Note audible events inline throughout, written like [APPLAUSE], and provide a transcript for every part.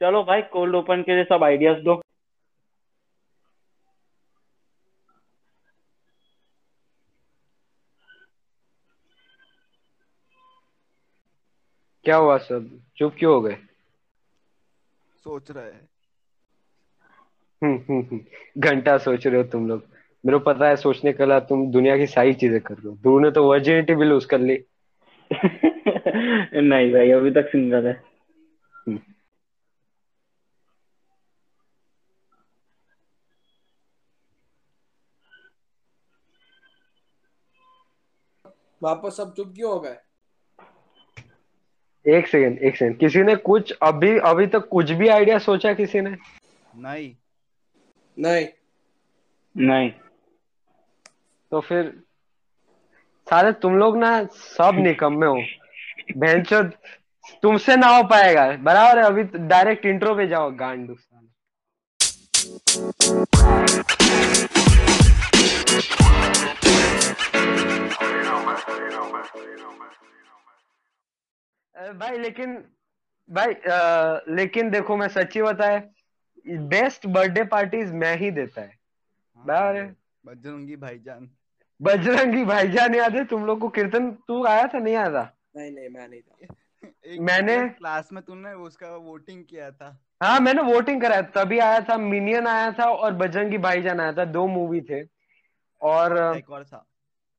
चलो भाई cold open के लिए सब आइडियाज़ दो। क्या हुआ सब? चुप क्यों हो गए? सोच रहे हैं। हम्म, हम्म, हम्म। घंटा सोच रहे हो तुम लोग। मेरे को पता है सोचने के लिए तुम दुनिया की सारी चीज़ें कर रहे हो। ध्रुव ने तो वर्जिनिटी भी लूज कर ली। [LAUGHS] नहीं भाई अभी तक सिंगल है वापस सब चुप क्यों हो गए? एक सेकंड एक सेकंड। किसी ने कुछ अभी अभी तक कुछ भी आइडिया सोचा किसी ने? नहीं। नहीं। नहीं। तो फिर सारे तुम लोग ना सब निकम्मे हो। बहनचो तुमसे ना हो पाएगा। बराबर है अभी डायरेक्ट इंट्रो पे जाओ गांडू। अ, भाई लेकिन भाई अ, लेकिन देखो मैं सच्ची बताए बेस्ट बर्थडे पार्टीज़ मैं ही देता है। हाँ, बजरंगी भाईजान। बजरंगी भाईजान याद है? तुम लोग को कीर्तन तू आया था? नहीं आया था? नहीं नहीं मैं नहीं था। [LAUGHS] एक मैंने- क्लास में तूने उसका वोटिंग किया था। हाँ मैंने वोटिंग कराया तभी आया था मिनियन आया था और बजरंगी भाईजान आया था। दो मूवी थे। और एक और था।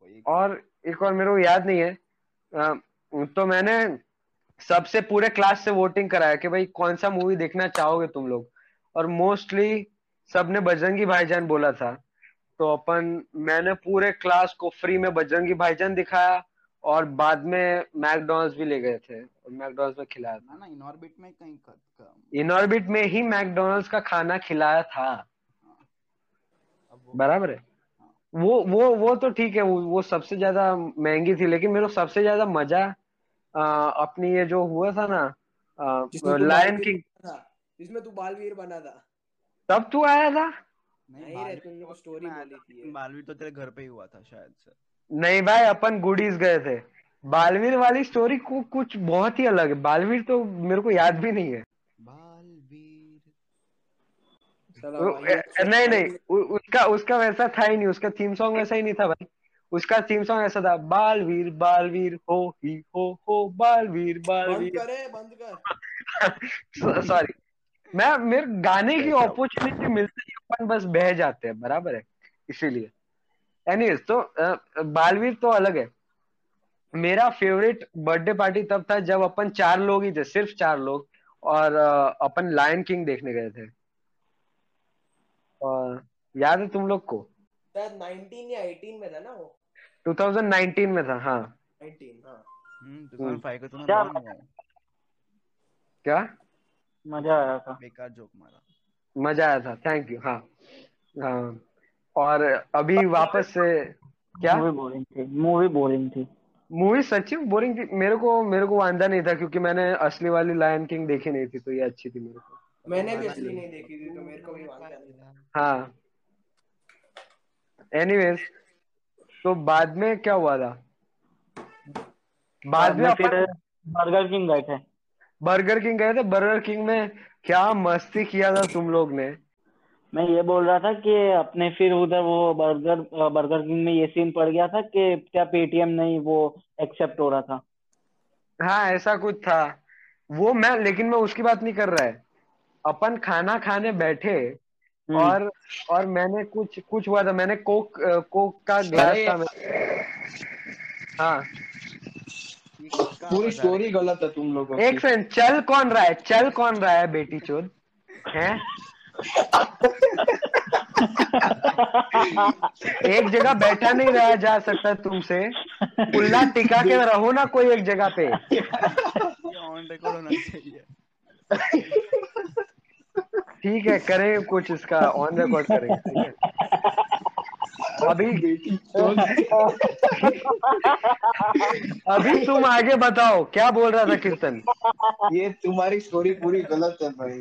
एक और एक और मेरे को याद नहीं है। तो मैंने सबसे पूरे क्लास से वोटिंग कराया कि भाई कौन सा मूवी देखना चाहोगे तुम लोग? और मोस्टली सबने बजरंगी भाईजान बोला था। तो अपन मैंने पूरे क्लास को फ्री में बजरंगी भाईजान दिखाया और बाद में मैकडोनल्ड्स भी ले गए थे। और मैकडोनल्ड्स में खिलाया था। ना इनऑर्बिट में कहीं इनऑर्बिट में ही मैकडोनल्ड्स का खाना खिलाया था। बराबर है? वो वो वो तो ठीक है वो, वो सबसे ज़्यादा महँगी थी लेकिन मेरे को सबसे ज़्यादा मज़ा आ, अपनी ये जो हुआ था ना जिसमें तू लायन बालवीर किंग बना था जिसमें तू बालवीर बना था। तब तू आया था? नहीं रे, बालवीर तुमने को तो story बोली थी लेकिन बालवीर तो तेरे घर पे ही हुआ था शायद से। नहीं भाई अपन गुडीज गए थे। बालवीर वाली स्टोरी को कुछ बहुत ही अलग है। बालवीर तो मेरे को याद भी नहीं है बालवीर चलो वो- भाई, ये नहीं नहीं उसका उसका वैसा था ही नहीं उसका थीम सॉन्ग वैसा ही नहीं था भाई। उसका थीम सॉन्ग ऐसा था बालवीर बालवीर हो ही हो हो बालवीर बंद बालवीर। बंद कर। [LAUGHS] सॉरी मैं मेरे गाने की अपॉर्चुनिटी मिलती है अपन बस बह जाते हैं बराबर है इसीलिए। एनीवेज तो बालवीर तो अलग है। मेरा फेवरेट बर्थडे पार्टी तब था जब अपन चार लोग ही थे सिर्फ़ चार लोग और अपन लायन किंग देखने गए थे। याद है तुम लोग को? शायद 19 या 18 में था ना वो। 2019 में था हाँ। 19 हाँ। हम्म 2005 का तूने क्या? born हुआ है। क्या? मज़ा आया था। बेकार जोक मारा। मज़ा आया था थैंक यू हाँ। हाँ और अभी वापस से क्या? मूवी बोरिंग थी मूवी बोरिंग थी। मूवी सच्ची बोरिंग थी? मेरे को मेरे को वांदा नहीं था क्योंकि मैंने असली वाली लायन किंग देखी नहीं थी तो ये अच्छी थी मेरे को। मैंने भी असली नहीं देखी थी हाँ। एनीवेज तो बाद में क्या हुआ था? बाद में फिर बर्गर किंग गए थे। बर्गर किंग गए थे। बर्गर किंग में क्या मस्ती किया था तुम लोग ने? मैं ये बोल रहा था कि अपने फिर उधर वो बर्गर बर्गर किंग में ये सीन पड़ गया था कि क्या पेटीएम नहीं वो एक्सेप्ट हो रहा था। हाँ ऐसा कुछ था। वो मैं लेकिन मैं उसकी बात नहीं कर रहा है। अपन खाना खाने बैठे हम्म। और और मैंने कुछ कुछ हुआ था मैंने कोक कोक का ग्लास था मैं- हाँ। पूरी स्टोरी गलत है तुम लोगों एक सेकंड चल कौन रहा है चल कौन रहा है बेटी चोद? हैं? एक जगह बैठा नहीं रहा जा सकता तुमसे। कुल्ला टिका के रहो ना कोई एक जगह पे। ऑन रिकॉर्ड होना चाहिए। ठीक है करें कुछ इसका ऑन रिकॉर्ड करेंगे अभी अभी तुम आगे बताओ क्या बोल रहा था कीर्तन? ये तुम्हारी स्टोरी पूरी गलत है भाई।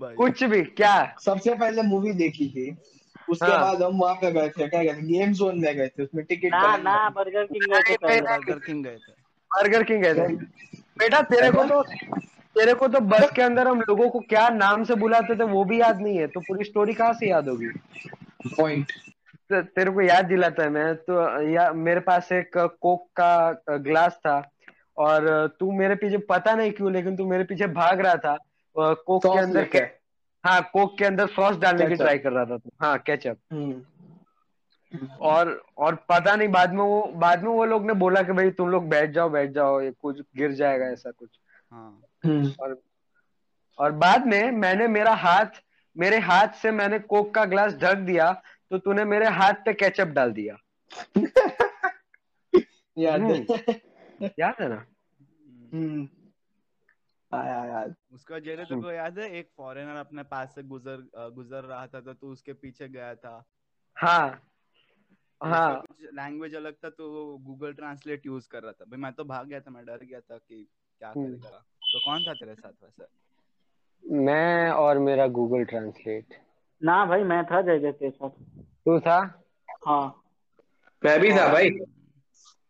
भाई। कुछ भी क्या? सबसे पहले मूवी देखी थी उसके हाँ। बाद हम वहाँ पे गए थे क्या कहते गेम जोन में गए थे उसमें टिकट ना ना बर्गर किंग गए थे बर्गर किंग गए थे। बर्गर किंग गए थे। बेटा तेरे को तो तेरे को तो बस के अंदर हम लोगों को क्या नाम से बुलाते थे वो भी याद नहीं है तो पूरी स्टोरी कहाँ से याद होगी? पॉइंट तो तेरे को याद दिलाता है मैं तो या मेरे पास एक कोक का ग्लास था और तू मेरे पीछे पता नहीं क्यों लेकिन तू मेरे पीछे भाग रहा था कोक के अंदर के, हाँ कोक के अंदर सॉस डालने की ट्राई कर रहा था तू हाँ केचप हम्म। और और पता नहीं बाद में वो बाद में वो लोग ने बोला कि भाई तुम लोग बैठ जाओ बैठ जाओ ये कुछ गिर जाएगा ऐसा कुछ। हाँ। हम्म और और बाद में मैंने मेरा हाथ मेरे हाथ से मैंने कोक का ग्लास ढक दिया तो तूने मेरे हाथ पे केचप डाल दिया। याद है। याद है ना? हम्म। हम्म आया। याद उसका जेरे को याद है एक फॉरेनर अपने पास से गुजर गुजर रहा था तो तू उसके पीछे गया था। हाँ। हाँ। लैंग्वेज अलग था तो वो गूगल ट्रांसलेट यूज़ कर रहा था। भाई मैं तो भाग गया था मैं डर गया था कि क्या हम्म। करेगा। तो कौन था तेरे साथ वैसे? मैं और मेरा गूगल ट्रांसलेट ना भाई मैं था जय जय के साथ। तू था? हाँ। मैं भी था भाई।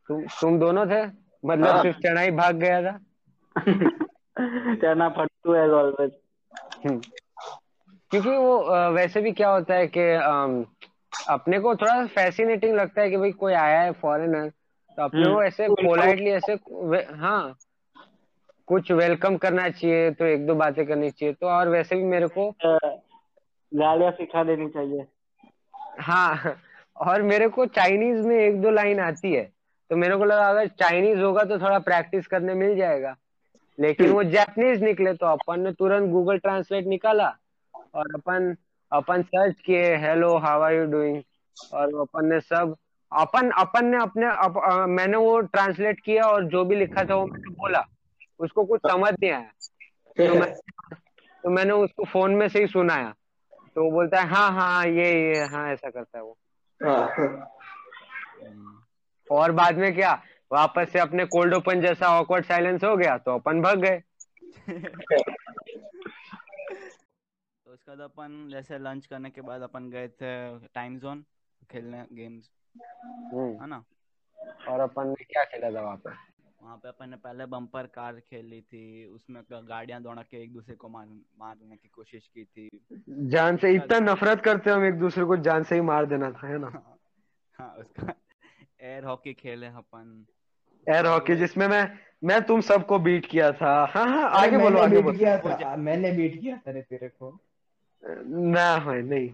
तुम तुम दोनों थे? मतलब हाँ। सिर्फ़ चढ़ाई भाग गया था? चना फट्टू एज ऑलवेज हम्म। क्योंकि वो वैसे भी क्या होता है कि अपने को थोड़ा फैसिनेटिंग लगता है कि भाई कोई आया है फॉरेनर तो अपने हम्म। को ऐसे पोलाइटली ऐसे वे- हाँ। कुछ वेलकम करना चाहिए तो एक दो बातें करनी चाहिए। तो और वैसे भी मेरे को गालियाँ सिखा देनी चाहिए। हाँ और मेरे को चाइनीज़ में एक दो लाइन आती है। तो मेरे को लगा अगर चाइनीज़ होगा तो थोड़ा प्रैक्टिस करने मिल जाएगा। लेकिन वो जैपनीज निकले तो अपन ने तुरंत गूगल ट्रांसलेट निकाला और अपन अपन सर्च किए hello how are you doing और अपन ने सब अपन अपन ने अपने अप, अ, मैंने वो ट्रांसलेट किया और जो भी लिखा था वो मैंने बोला। उसको कुछ समझ नहीं आया। [LAUGHS] तो मैं तो मैंने उसको फ़ोन में से ही सुनाया। तो वो बोलता है हाँ हाँ ये ये हाँ ऐसा करता है वो। हाँ। हम्म। और बाद में क्या वापस से अपने कोल्ड ओपन जैसा ऑकवर्ड साइलेंस हो गया तो अपन भाग गए। [LAUGHS] तो उसके बाद अपन जैसे लंच करने के बाद अपन गए थे टाइम जोन खेलने गेम्स हम्म, है ना? और अपन ने क्या खेला था वहाँ पे? वहाँ पे अपन ने पहले बम्पर कार खेली थी उसमें गाड़ियाँ दौड़ा के एक दूसरे को मार मारने की कोशिश की थी। जान से इतना नफरत करते हम एक दूसरे को जान से ही मार देना था है ना? हाँ उसका एयर हॉकी खेले अपन। एयर हॉकी जिसमें मैं मैं तुम सबको बीट किया था। हाँ हाँ आगे बोलो मैंने आगे बीट बोलो। किया था मैंने बीट किया था तेरे को। ना है नहीं।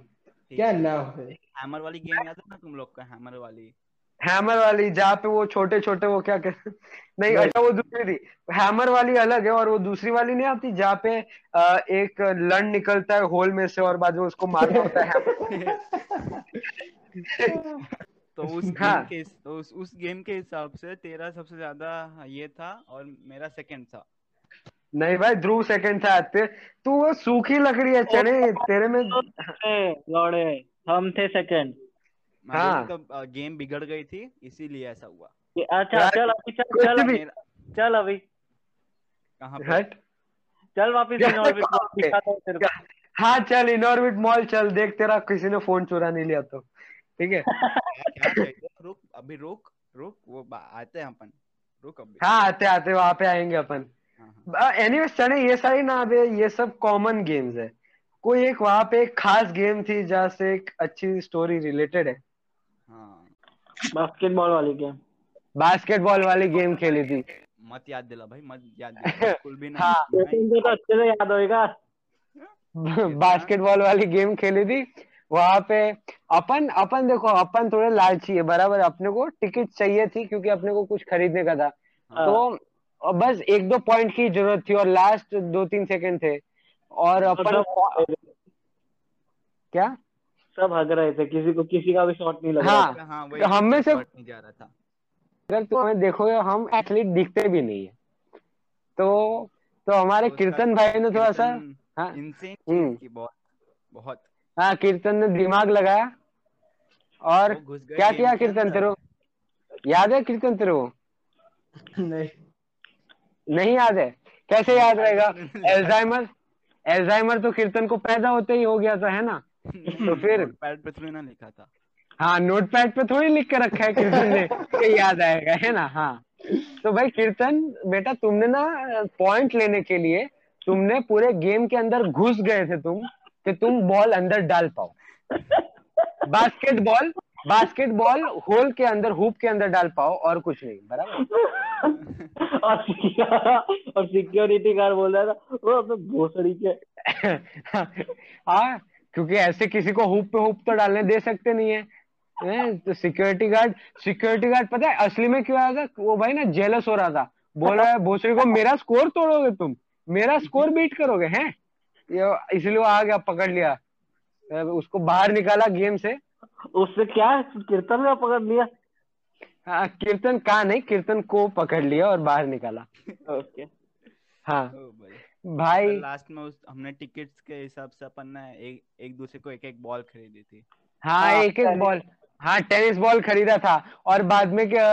क्या ना हो। हैमर वाली गेम याद है ना तुम लोग का? हैमर वाली। हैमर वाली जहाँ पे वो छोटे छोटे वो क्या कहते नहीं नहीं। अच्छा वो दूसरी थी। हैमर वाली अलग है और वो दूसरी वाली नहीं आती जहाँ पे एक लंड निकलता है होल में से और बाद में उसको मारना होता है [LAUGHS] तो उस हाँ। गेम के तो उस उस गेम के हिसाब से तेरा सबसे ज़्यादा ये था और मेरा सेकंड था। नहीं भाई ध्रुव सेकंड था ते तू वो सूखी लकड़ी है चने तेरे में लौड़े। हम थे सेकंड मैं हाँ। तो गेम बिगड़ गई थी इसीलिए ऐसा हुआ। अच्छा चल अभी चल चल भी। मेरा चल अभी। कहाँ हट चल वापिस हूँ हाँ चल इनऑर्बिट मॉल चल देख तेरा किसी ने फ़ोन चुरा नहीं लिया तो। ठीक है? रुक अभी रुक रुक वो आते हैं अपन। रुक अभी। हाँ आते आते वहाँ पे आएँगे अपन। हाँ, हाँ। एनीवे चने ये सारी ना अभी ये सब कॉमन गेम्स है। कोई एक वहाँ पे एक खास गेम थी जहाँ से एक अच्छी स्टोरी रिलेटेड है हाँ। बास्केटबॉल वाली गेम बास्केटबॉल वाली गेम खेली थी। मत याद दिला भाई मत याद दिला। [LAUGHS] बिल्कुल भी नहीं। हाँ। तो अच्छे से याद होएगा। [LAUGHS] बास्केटबॉल वाली गेम खेली थी। वहाँ पे अपन अपन देखो अपन थोड़े लालची है बराबर। अपने को टिकट चाहिए थी क्योंकि अपने को कुछ खरीदने का था। हाँ। तो बस एक दो पॉइंट की ज़रूरत थी और लास्ट दो तीन सेकंड थे। और अपन क्या? सब हग रहे थे किसी को किसी का भी शॉट नहीं लग रहा हाँ। था। हाँ हम में से- नहीं जा रहा था। अगर तुम हमें देखोगे हम एथलीट दिखते भी नहीं है। तो तो हमारे तो कीर्तन भाई ने थोड़ा सा कीर्तन हाँ। हम्म। की बहुत बहुत। हाँ कीर्तन ने दिमाग लगाया। और क्या किया कीर्तन। तेरे? याद है कीर्तन तेरे? को नहीं। नहीं याद है? कैसे याद रहेगा? [LAUGHS] एल्जाइमर एल्जाइमर तो कीर्तन को पैदा होते ही हो गया था है ना? तो फिर पैड पे थोड़ी ना लिखा था। हाँ नोटपैड पे थोड़ी लिख के रखा है कीर्तन ने याद आएगा है ना? हाँ। तो भाई कीर्तन बेटा तुमने ना पॉइंट लेने के लिए तुमने पूरे गेम के अंदर घुस गए थे तुम कि तुम बॉल अंदर डाल पाओ। बास्केटबॉल बास्केटबॉल होल के अंदर हुप के अंदर डाल पाओ और कुछ नहीं बराबर? और और सिक्योरिटी गार्ड बोल रहा था वो अपने भोसड़ी के हाँ क्योंकि ऐसे किसी को हुप पे हुप तो डालने दे सकते नहीं है। हैं? तो सिक्योरिटी गार्ड सिक्योरिटी गार्ड पता है असली में क्यों आया था? वो भाई ना जेलस हो रहा था। बोल है भोसड़ी को मेरा स्कोर तोड़ोगे तुम? मेरा स्कोर बीट करोगे हैं? ये इसलिए वो आ गया पकड़ लिया। उसको बाहर निकाला गेम से। उससे क्या कीर्तन का पकड़ लिया। हाँ कीर्तन का नहीं कीर्तन को पकड़ लिया और बाहर निकाला। ओके। हाँ। भाई लास्ट में उस हमने टिकट्स के हिसाब से अपन ने एक एक दूसरे को एक एक बॉल खरीदी थी। हाँ हाँ, एक एक बॉल। हाँ टेनिस बॉल खरीदा था। और बाद में क्या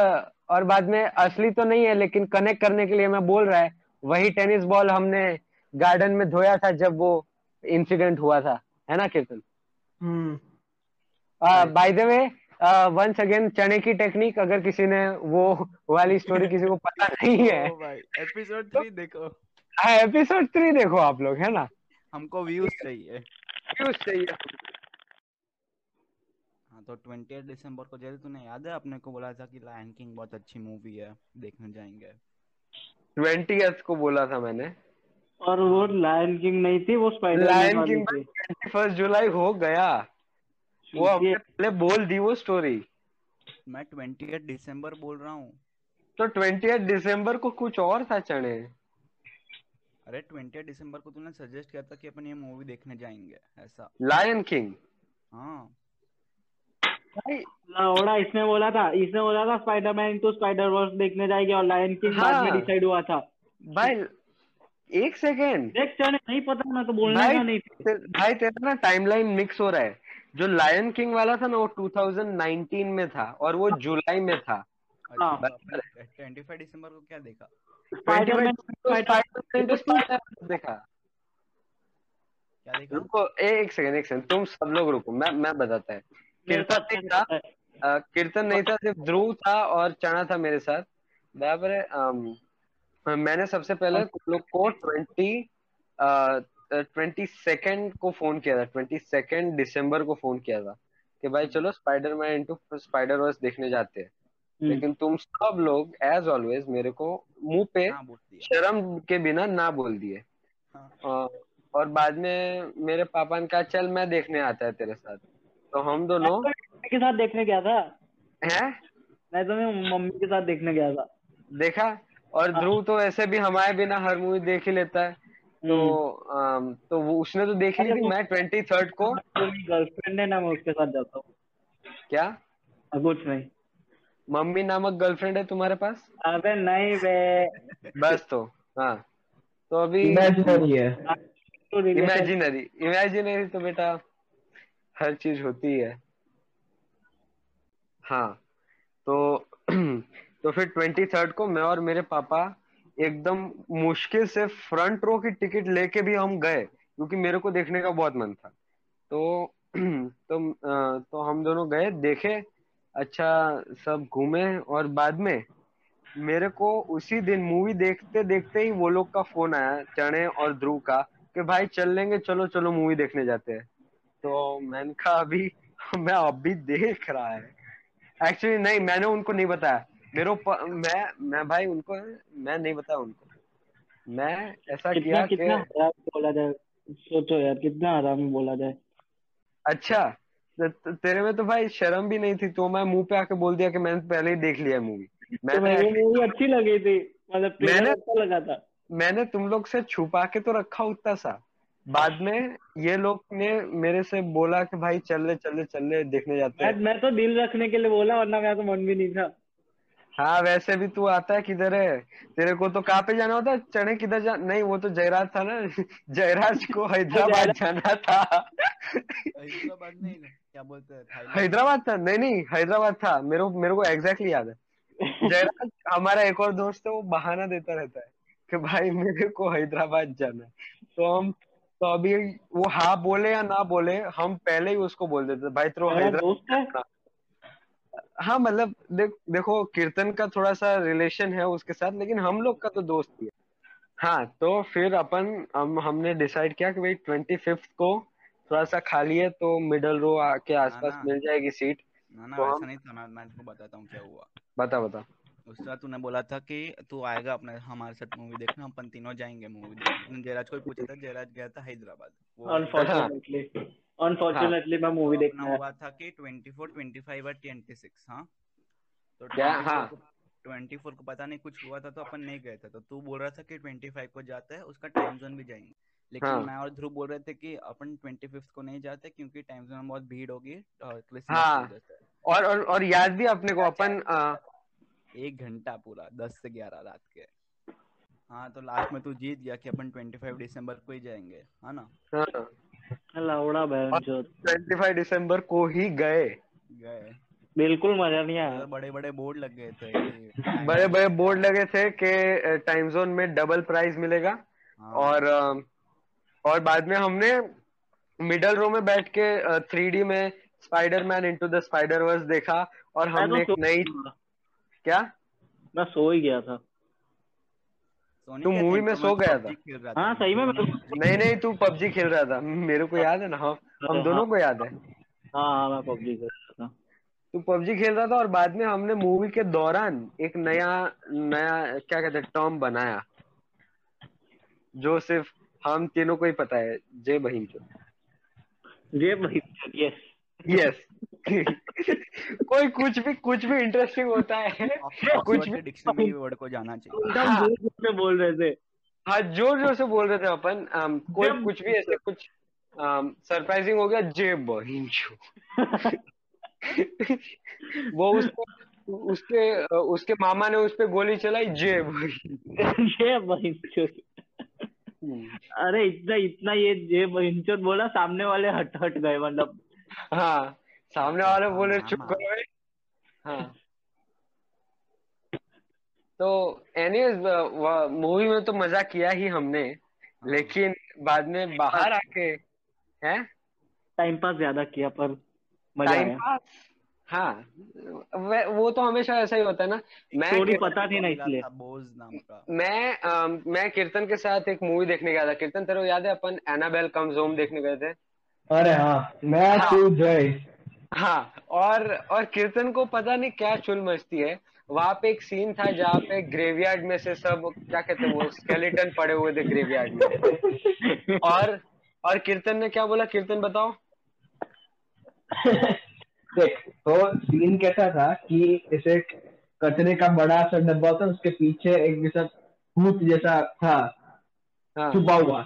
और बाद में असली तो नहीं है लेकिन कनेक्ट करने के लिए मैं बोल रहा है वही टेनिस बॉल हमने गार्डन में धोया था जब वो इंसिडेंट हुआ था। है ना कीर्तन? हम्म। By the way once again चने की टेक्निक अगर किसी ने वो वाली स्टोरी [LAUGHS] किसी को पता नहीं है। एपिसोड थ्री देखो। हाँ एपिसोड थ्री देखो आप लोग है ना? हमको व्यूज़ चाहिए। क्यों चाहिए। हाँ तो ट्वेंटी दिसंबर को जैसे तूने याद है अपने को बोला था कि लायन किंग बहुत अच्छी मूवी है देखने जाएँगे। ट्वेंटी को बोला था मैंने। और वो लायन किंग नहीं थी वो स्पाइडरमैन लायन किंग थी। ट्वेंटी फ़र्स्ट जुलाई हो गया। वो हमने पहले बोल दी वो स्टोरी मैं ट्वेंटी दिसंबर बोल रहा हूँ। तो ट्वेंटी दिसंबर को कुछ और था चने अरे ट्वेंटी दिसंबर को तूने सजेस्ट किया था कि अपन ये मूवी देखने जाएँगे ऐसा। लायन किंग हाँ। भाई लाओड़ा इसने बोला था इसने बोला था स्पाइडरमैन इनटू स्पाइडर वर्स देखने जाएगी और लायन किंग हाँ, बाद में हाँ। डिसाइड हुआ था। भाई एक सेकेंड देख चने नहीं पता मैं तो बोलने का नहीं थी। भाई तेरा ना टाइमलाइन मिक्स हो रहा है। जो लायन किंग वाला था ना वो 2019 में था और वो जुलाई में था। हाँ। बराबर ट्वेंटी फाइव दिसंबर को क्या देखा? देखा। रुको एक सेकंड एक सेकंड तुम सब लोग रुको मैं मैं बताता है। कीर्तन नहीं था कीर्तन नहीं था सिर्फ़ ध्रुव था और चना था मेरे साथ। बराबर है मैंने सबसे पहले लोग को ट्वेंटी ट्वेंटी सेकेंड को फ़ोन किया था ट्वेंटी सेकेंड दिसंबर को फ़ोन किया था कि भाई चलो spider man into spider verse देखने जाते हैं। हम्म। लेकिन तुम सब लोग एज ऑलवेज मेरे को मुँह पे शर्म के बिना ना बोल दिए। हाँ। और बाद में मेरे पापा ने कहा चल मैं देखने आता है तेरे साथ। तो हम दोनों तो मम्मी के साथ देखने गया था। हैं? मैं तो मैं मम्मी के साथ देखने गया था। देखा? और हाँ। ध्रुव तो ऐसे भी हमारे बिना हर मूवी देख ही लेता है। तो अम, तो वो उसने तो देखी ली थी। मैं ट्वेंटी थर्ड को गर्लफ्रेंड है ना मैं उसके साथ जाता हूँ। क्या? कुछ नहीं। मम्मी नामक गर्लफ्रेंड है तुम्हारे पास? अबे नहीं बे। बस तो हाँ। तो अभी इमेजिनरी है। इमेजिनरी इमेजिनरी तो बेटा हर चीज़ होती है। हाँ। तो [CLEARS THROAT] तो फिर ट्वेंटी थर्ड को मैं और मेरे पापा एकदम मुश्किल से फ्रंट रो की टिकट लेके भी हम गए क्योंकि मेरे को देखने का बहुत मन था। तो [CLEARS THROAT] तो तो हम दोनों गए देखे। अच्छा सब घूमे और बाद में? मेरे को उसी दिन मूवी देखते देखते ही वो लोग का फ़ोन आया चने और ध्रुव का कि भाई चल लेंगे चलो चलो मूवी देखने जाते हैं। तो मैंने कहा अभी [LAUGHS] मैं अभी देख रहा है। एक्चुअली नहीं मैंने उनको नहीं बताया। मेरे ऊपर मैं मैं भाई उनको मैं नहीं बताया उनको। मैं ऐसा कितना किया कितना कि बोला जाए? सोचो यार कितना हरामी बोला जाए? अच्छा तेरे में तो भाई शर्म भी नहीं थी तो मैं मुँह पे आके बोल दिया कि मैंने पहले ही देख लिया मूवी तो मैंने मूवी अच्छी लगी थी मतलब मैंने- अच्छा लगा था। मैंने तुम लोग से छुपा के तो रखा उतना सा। बाद में ये लोग ने मेरे से बोला कि भाई चल ले चल ले चल ले देखने जाते मैं हैं। मैं तो दिल रखने के लिए बोला वरना मेरा तो मन भी नहीं था। हाँ वैसे भी तू आता है किधर है? तेरे को तो कहाँ पे जाना होता है? चढ़े किधर जा? नहीं वो तो जयराज था ना। [LAUGHS] जयराज को [LAUGHS] हैदराबाद जाना था। हैदराबाद नहीं ना क्या बोलते हैं? हैदराबाद था? नहीं नहीं हैदराबाद था। मेरे को मेरे को एग्जैक्टली याद है। [LAUGHS] जयराज हमारा एक और दोस्त है वो बहाना देता रहता है कि भाई मेरे को हैदराबाद जाना है। तो हम तो अभी वो हाँ बोले या ना बोले हम पहले ही उसको बोल देते भाई तेरे हैदराबाद दोस्त है मतलब देख देखो कीर्तन का थोड़ा सा रिलेशन है उसके साथ लेकिन हम लोग का तो दोस्त ही है। हाँ तो फिर अपन हम हमने डिसाइड किया कि भाई ट्वेंटी फिफ्थ को थोड़ा सा खाली है तो मिडल रो के आसपास ना। मिल जाएगी सीट ना ना तो हम- नहीं था मैं मैं तुमको बताता हूँ क्या हुआ। बता बता। उसका तूने बोला था कि तू आएगा अपने हमारे साथ मूवी देखने अपन तीनों जाएँगे मूवी देखने। जयराज को पूछा था जयराज गया था हैदराबाद। वो अनफॉर्चुनेटली अनफॉर्चुनेटली मैं मूवी देखने हुआ था कि 24 25 और 26 हाँ। तो क्या? हाँ। 24 को पता नहीं कुछ हुआ था तो अपन नहीं गए थे। तो तू बोल रहा था कि 25 को जाते हैं उसका टाइम जोन भी जाएँगे। लेकिन हाँ। मैं और ध्रुव बोल रहे थे कि अपन 25 को नहीं जाते क्योंकि टाइम जोन में बहुत भीड़ होगी हाँ। क्रिसमस और और और याद भी अपने को अपन एक घंटा पूरा दस से ग्यारह रात के। हाँ तो लास्ट में तू जीत गया कि अपन 25 दिसंबर को ही जाएँगे है ना? हाँ। लाउड़ा ट्वेंटी फाइव दिसंबर को ही गए। गए। बिल्कुल मज़ा नहीं आया। बड़े बड़े बोर्ड लग गए थे बड़े बड़े बोर्ड लगे थे कि टाइम जोन में डबल प्राइस मिलेगा। हाँ, और और बाद में हमने मिडल रो में बैठ के थ्री डी में spiderman into the spider verse देखा और हमने तो एक नई क्या? मैं सो ही गया था। तू था? में तो सो गया था? हाँ सही में नहीं नहीं तू पबजी खेल रहा था। मेरे को याद है ना हम हम दोनों को याद है। हाँ हाँ मैं पबजी कर रहा था। तू पबजी खेल रहा था और बाद में हमने मूवी के दौरान एक नया नया क्या कहते हैं टर्म बनाया। जो सिर्फ़ हम तीनों को ही पता है जय बहिन चो ये भाई यस यस कोई कुछ भी कुछ भी इंटरेस्टिंग होता है। कुछ भी डिक्शनरी वर्ड को जाना चाहिए। एकदम ज़ोर ज़ोर से बोल रहे थे। हाँ ज़ोर ज़ोर से बोल रहे थे अपन। कोई कुछ भी ऐसे कुछ सरप्राइजिंग हो गया जेब बहिन वो उसको उसके उसके मामा ने उस पे गोली चलाई जय बहिन। ये बहिंचोद अरे इतना इतना ये ये बहिंचोद बोला सामने वाले हट हट गए मतलब हाँ सामने वाले बोले। चुप करो बे। हाँ। तो एनीवेज मूवी में तो मज़ा किया ही हमने लेकिन बाद में बाहर आके हैं? टाइम पास ज़्यादा किया पर मज़ा टाइम आया। पास हाँ। वो तो हमेशा ऐसा ही होता है ना। मैं स्टोरी कीर्तन- पता थी ना इसलिए। था बोझ नाम का। मैं अम, मैं कीर्तन के साथ एक मूवी देखने गया था। कीर्तन तेरे को याद है? अपन एनाबेल कम्स होम देखने गए थे। अरे हाँ मैं हाँ। तू जय हाँ और और कीर्तन को पता नहीं क्या चुल मस्ती है। वहाँ पे एक सीन था जहाँ पे ग्रेवयार्ड में से सब क्या कहते हैं वो स्केलेटन पड़े हुए थे ग्रेवयार्ड में और और कीर्तन ने क्या बोला? कीर्तन बताओ। देख तो सीन कैसा था कि ऐसे कचरे का बड़ा सा डब्बा था उसके पीछे एक जैसा भूत जैसा था हाँ। छुपा हुआ।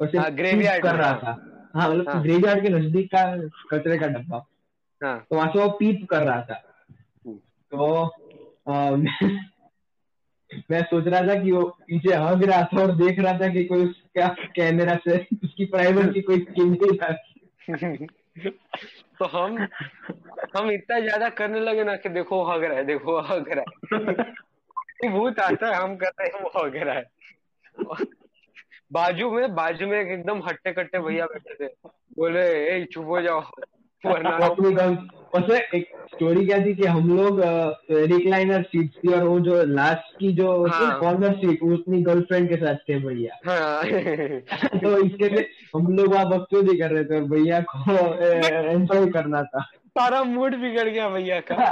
उसे हाँ, कर रहा। था। हाँ मतलब हाँ। ग्रेवयार्ड के नज़दीक का कचरे का डब्बा। हाँ। तो वहाँ से वो पीप कर रहा था। हम्म। तो आ, मैं, [LAUGHS] मैं सोच रहा था कि वो पीछे हग रहा था और देख रहा था कि कोई उसका कैमरा से उसकी प्राइवेट की कोई था। [LAUGHS] तो हम हम इतना ज़्यादा करने लगे ना कि देखो हग रहा है देखो हग रहा है। [LAUGHS] भूत आता है हम कर रहे हैं वो हग रहा है। बाजू में बाजू में एकदम हट्टे कट्टे भैया बैठे थे। बोले ए चुप हो जाओ। वैसे [LAUGHS] एक स्टोरी क्या थी कि हम लोग रिक्लाइनर सीट थी और वो जो लास्ट की जो हाँ। कॉर्नर सीट वो अपनी गर्लफ्रेंड के साथ थे भैया। [LAUGHS] हाँ। [LAUGHS] तो इसके लिए हम लोग वहाँ बकचोदी कर रहे थे और भैया को एंजॉय करना था। सारा मूड बिगड़ गया भैया का।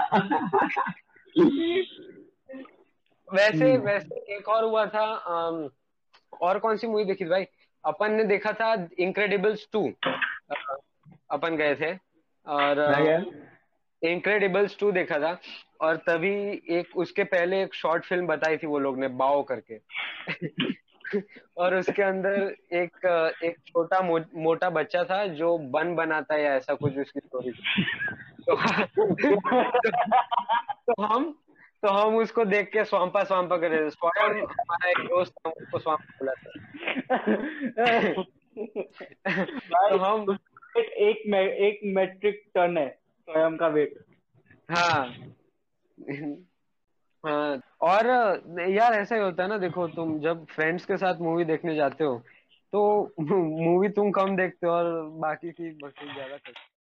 वैसे वैसे एक और हुआ था अम, और कौन सी मूवी देखी थी भाई? अपन ने देखा था इनक्रेडिबल्स टू अपन गए थे। और इनक्रेडिबल्स टू देखा था। और तभी एक उसके पहले एक शॉर्ट फ़िल्म बताई थी वो लोग ने बाओ करके। [LAUGHS] और उसके अंदर एक एक छोटा मो, मोटा बच्चा था जो बन बनाता है ऐसा कुछ उसकी स्टोरी [LAUGHS] तो, तो, तो हम तो हम उसको देख के स्वाम्पा स्वाम्पा कर रहे थे। हमारा एक दोस्त था उसको स्वाम्पा बोला था। तो हम एक एक, मे, एक मेट्रिक टन है स्वयं का वेट। हाँ। हाँ। और यार ऐसा ही होता है ना देखो तुम जब फ्रेंड्स के साथ मूवी देखने जाते हो तो [LAUGHS] मूवी तुम कम देखते हो और बाकी की बाकी ज़्यादा करते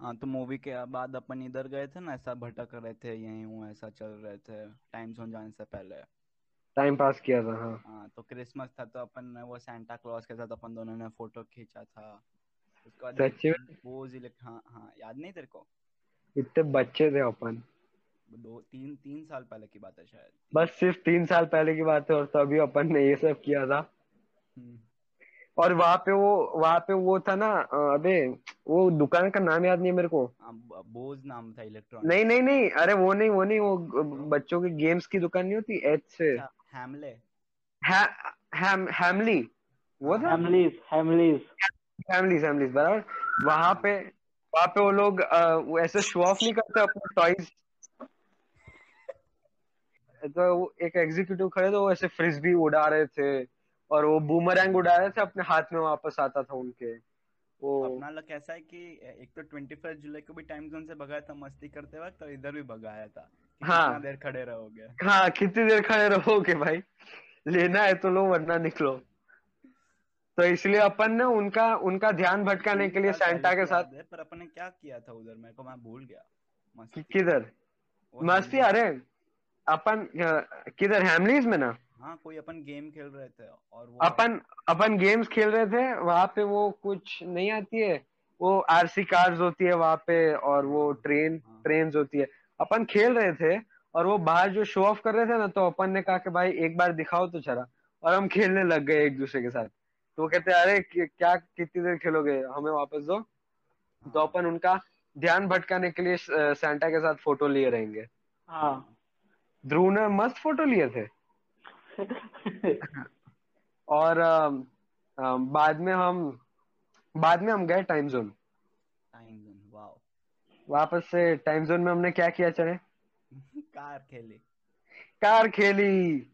हो। तो मूवी के बाद अपन इधर गए थे ना ऐसा भटक रहे थे यहीं हूँ ऐसा चल रहे थे टाइम जोन जाने से पहले। टाइम पास किया था हाँ। हाँ तो क्रिसमस था तो अपन ने वो सैंटा क्लॉज के साथ अपन दोनों ने फ़ोटो खींचा था। उसके बाद सच्ची में? बोज इलेक्ट हाँ हाँ याद नहीं तेरे को? इतने बच्चे थे अपन। दो तीन तीन साल पहले की बात है शायद। बस सिर्फ़ तीन साल पहले की बात है और तभी अपन ने ये सब किया था। हम्म, और वहाँ पे वो वहाँ पे वो था ना अबे वो दुकान का नाम याद नहीं है मेरे को। हाँ, ब- बोज नाम था इलेक्ट्रॉनिक। नहीं नहीं नहीं अरे वो नहीं वो नहीं वो बच्चों की गेम्स की दुकान नहीं होती एच से। अच्छा हैमले है, हैम हैमली वो था? हैमलीज हैमलीज फैमिलीज़ फैमिलीज़ बराबर। वहाँ पे वहाँ पे वो लोग वो ऐसे शो ऑफ़ नहीं करते अपने टॉयज [LAUGHS] तो एक एग्जीक्यूटिव खड़े थे वो ऐसे फ्रिस्बी उड़ा रहे थे। और वो बूमरैंग उड़ा रहे थे अपने हाथ में वापस आता था उनके। वो अपना लग ऐसा है कि एक तो ट्वेंटी फ़र्स्ट जुलाई को भी टाइम जोन से भगाया था मस्ती करते वक्त और इधर भी भगाया था हाँ। कितना देर खड़े रहोगे। हाँ कितनी देर खड़े रहोगे भाई? लेना है तो लो वरना निकलो। तो इसलिए अपन ने उनका उनका ध्यान भटकाने के लिए सैंटा के साथ पर अपन ने क्या किया था उधर? मेरे को मैं भूल गया। मस्ती। किधर? मस्ती अरे अपन किधर? हैमलीज में ना? हाँ कोई अपन गेम खेल रहे थे और वो अपन अपन गेम्स खेल रहे थे वहाँ पे वो कुछ नहीं आती है। वो आरसी कार्स होती है वहाँ पे और वो ट्रेन हाँ। ट्रेन होती है। अपन खेल रहे थे और वो बाहर जो शो ऑफ़ कर रहे थे ना तो अपन ने कहा कि भाई एक बार दिखाओ तो चला और हम खेलने लग गए एक दूसरे के साथ। तो वो कहते अरे क्या कितनी देर खेलोगे? हमें वापस दो। तो अपन उनका ध्यान भटकाने के लिए सैंटा के साथ फ़ोटो लिए रहेंगे। हाँ। ध्रुव ने मस्त फ़ोटो लिए थे। [LAUGHS] और बाद में हम बाद में हम गए time zone time zone wow वापस से टाइम जोन में हमने क्या किया चले [LAUGHS] कार खेली। कार खेली।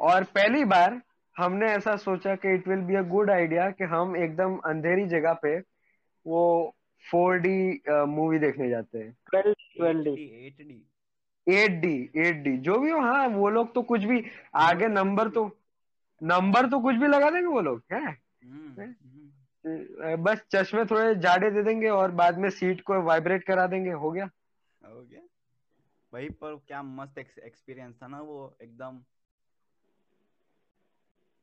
और पहली बार हमने ऐसा सोचा कि it will be a good idea कि हम एकदम अंधेरी जगह पे वो फोर डी मूवी देखने जाते हैं। Twelve twelve D eight D eight D जो भी हो हाँ वो लोग तो कुछ भी आगे नंबर तो नंबर तो कुछ भी लगा देंगे वो लोग है? बस चश्मे थोड़े जाड़े दे देंगे और बाद में सीट को वाइब्रेट करा देंगे हो गया? हो गया। वही पर क्या मस्त एक्सपीरियंस था ना वो एकदम।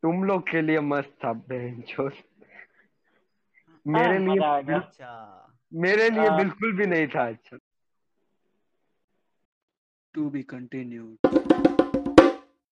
तुम लोग के लिए मस्त था मेरे हाँ, लिए आ गया। अच्छा मेरे लिए। बिल्कुल भी नहीं था अच्छा। To be continued